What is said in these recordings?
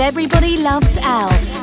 Everybody Loves Alf.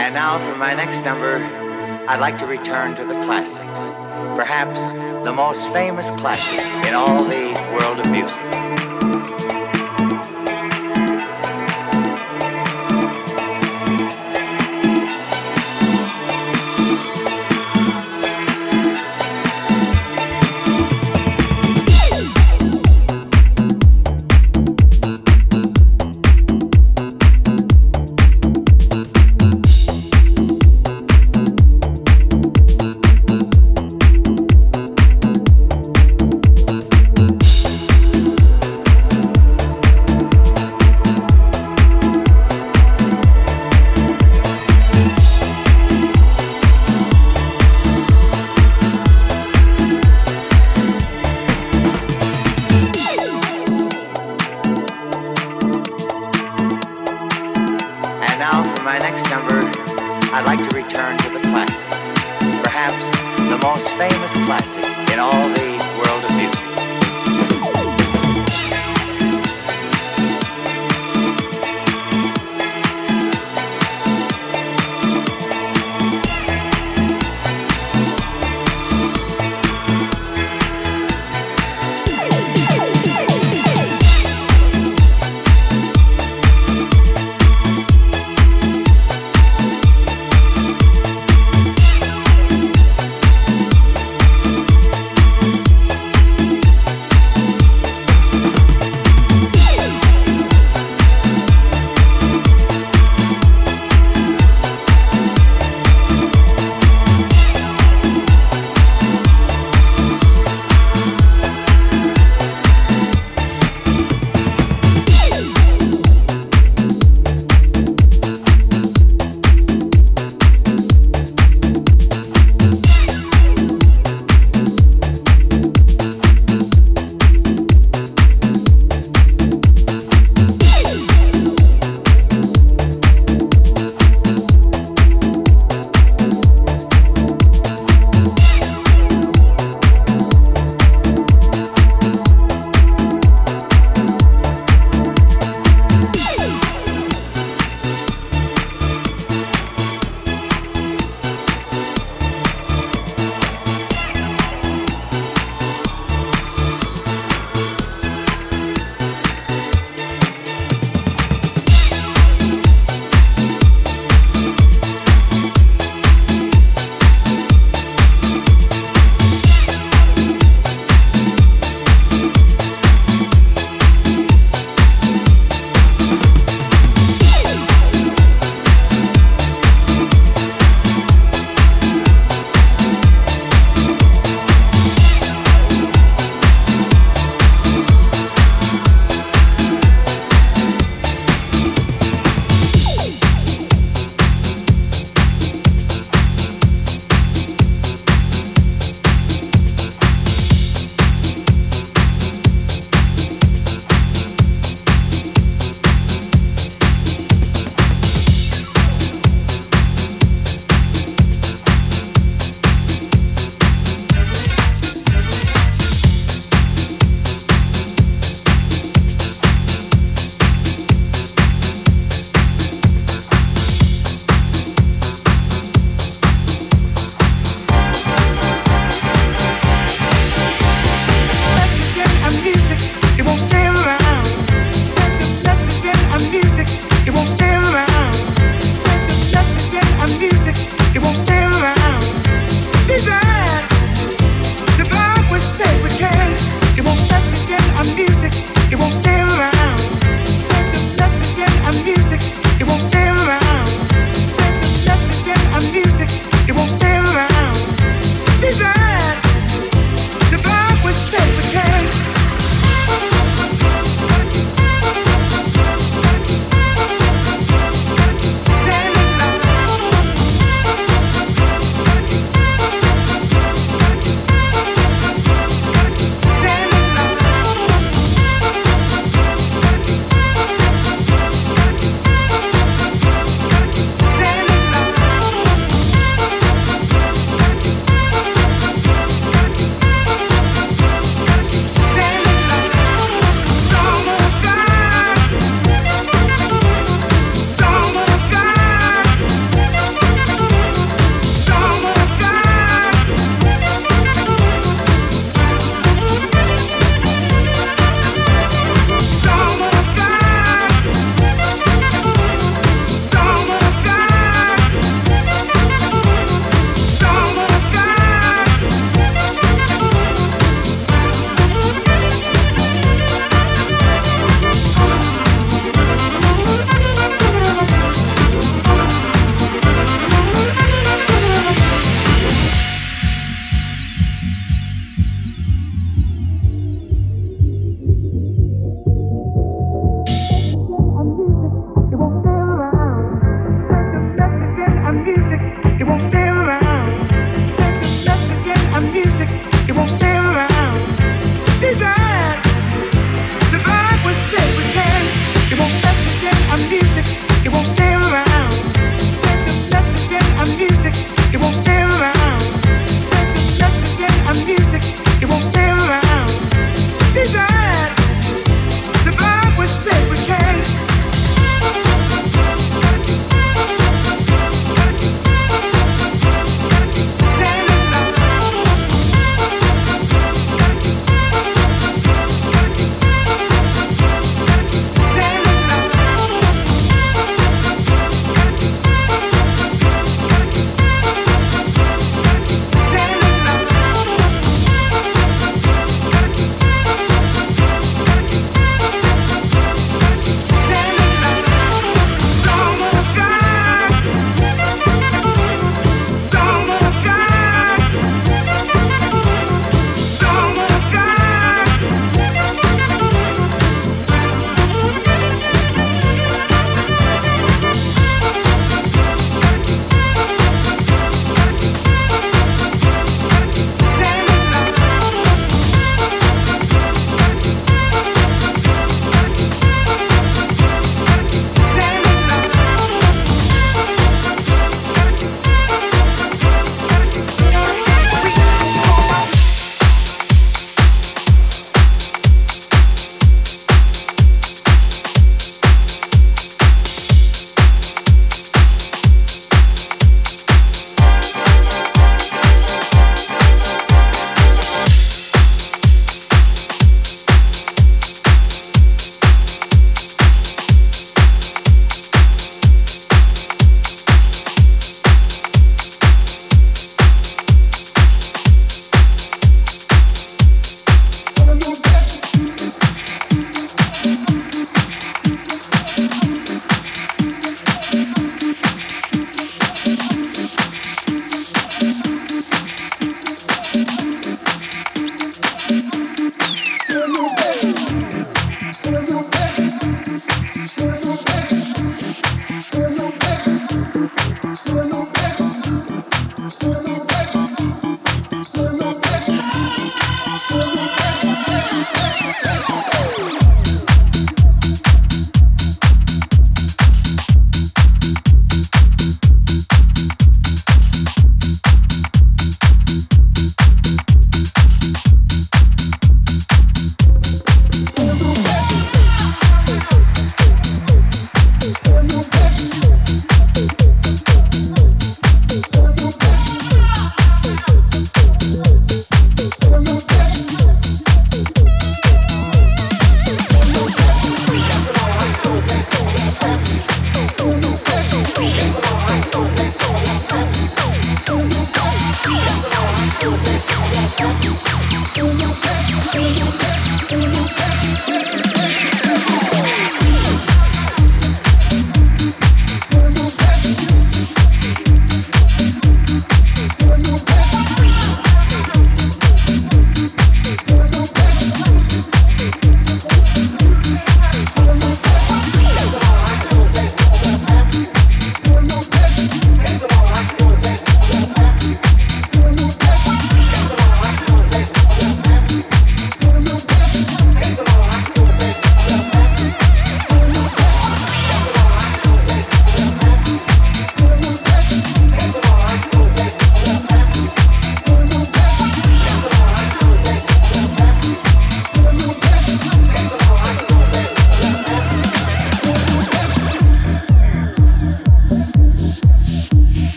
And now for my next number, I'd like to return to the classics. Perhaps the most famous classic in all the world of music.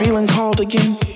Feeling called again?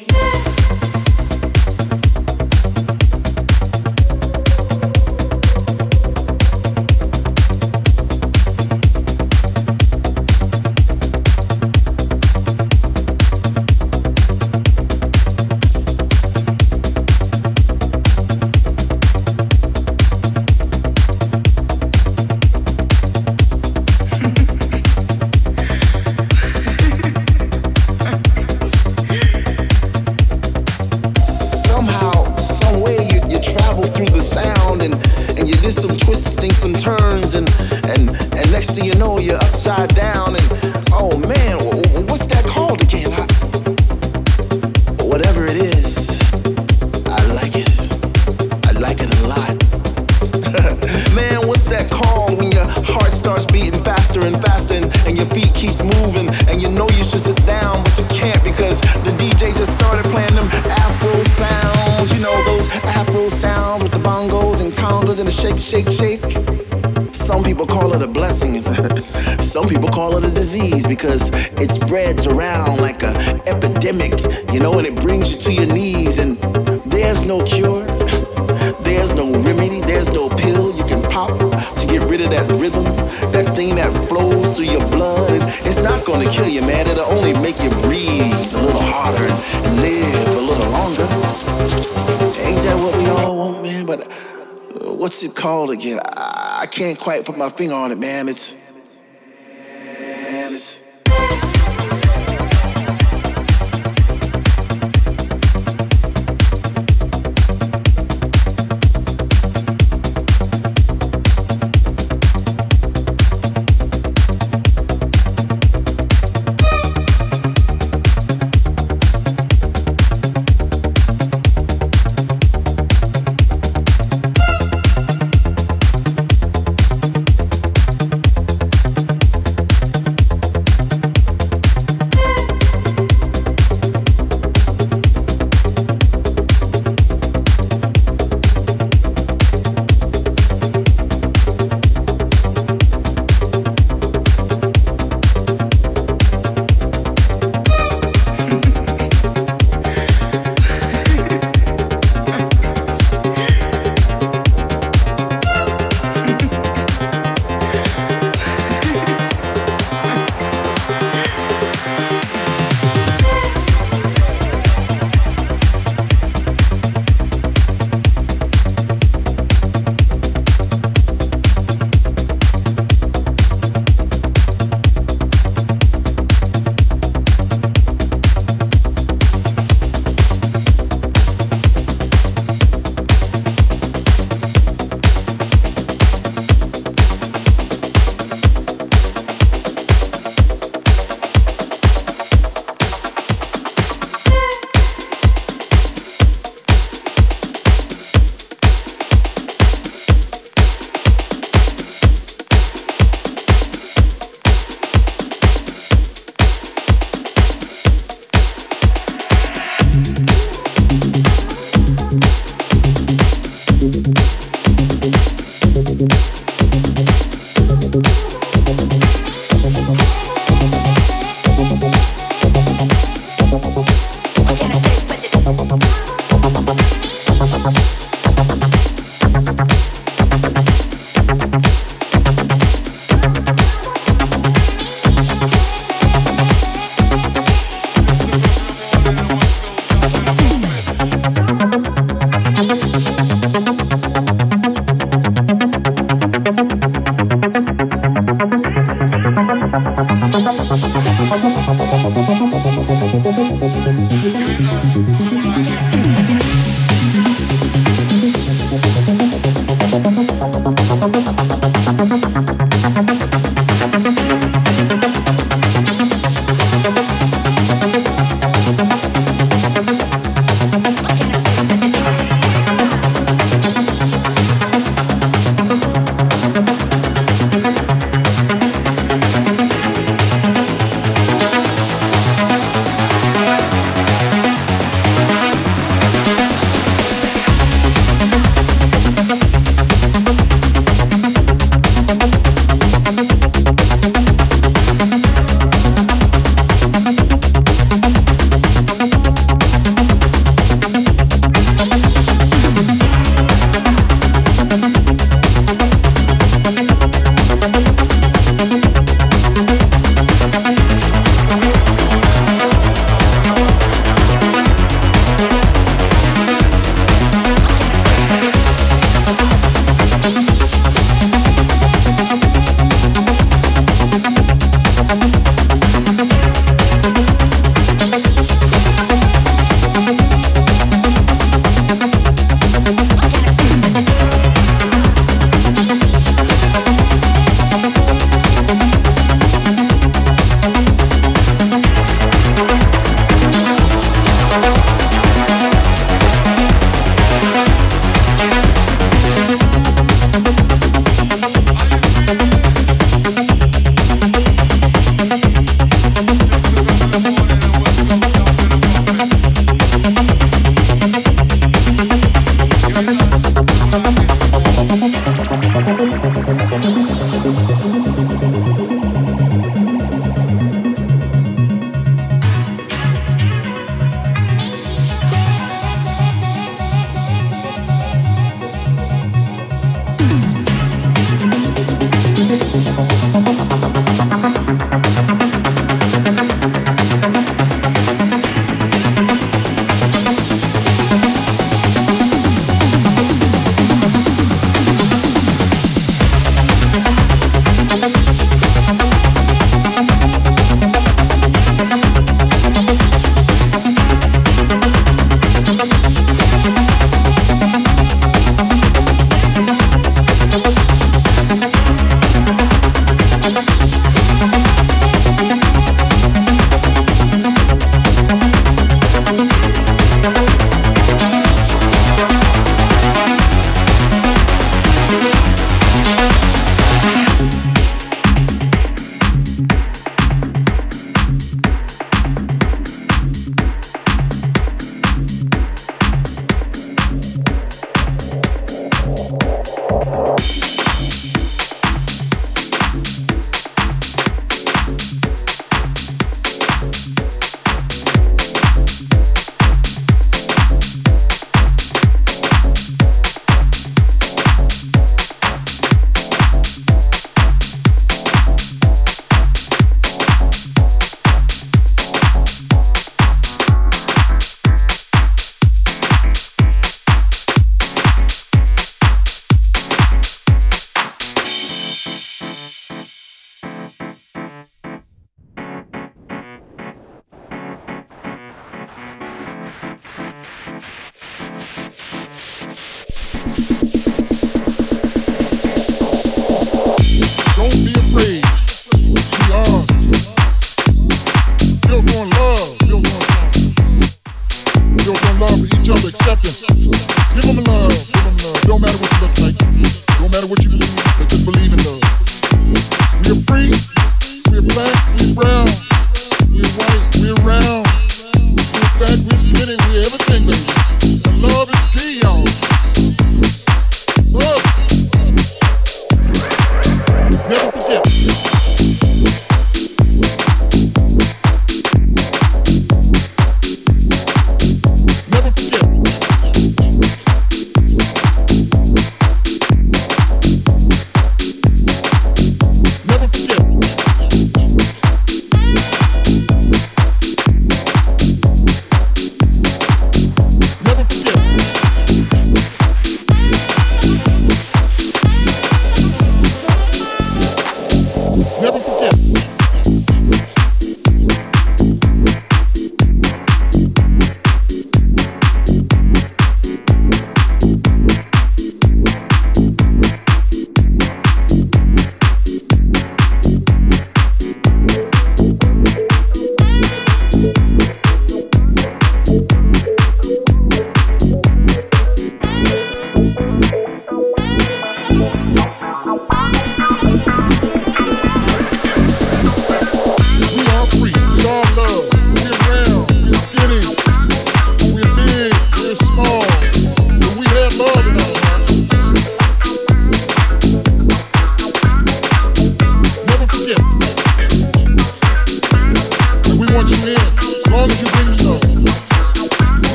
Finger on it, Man,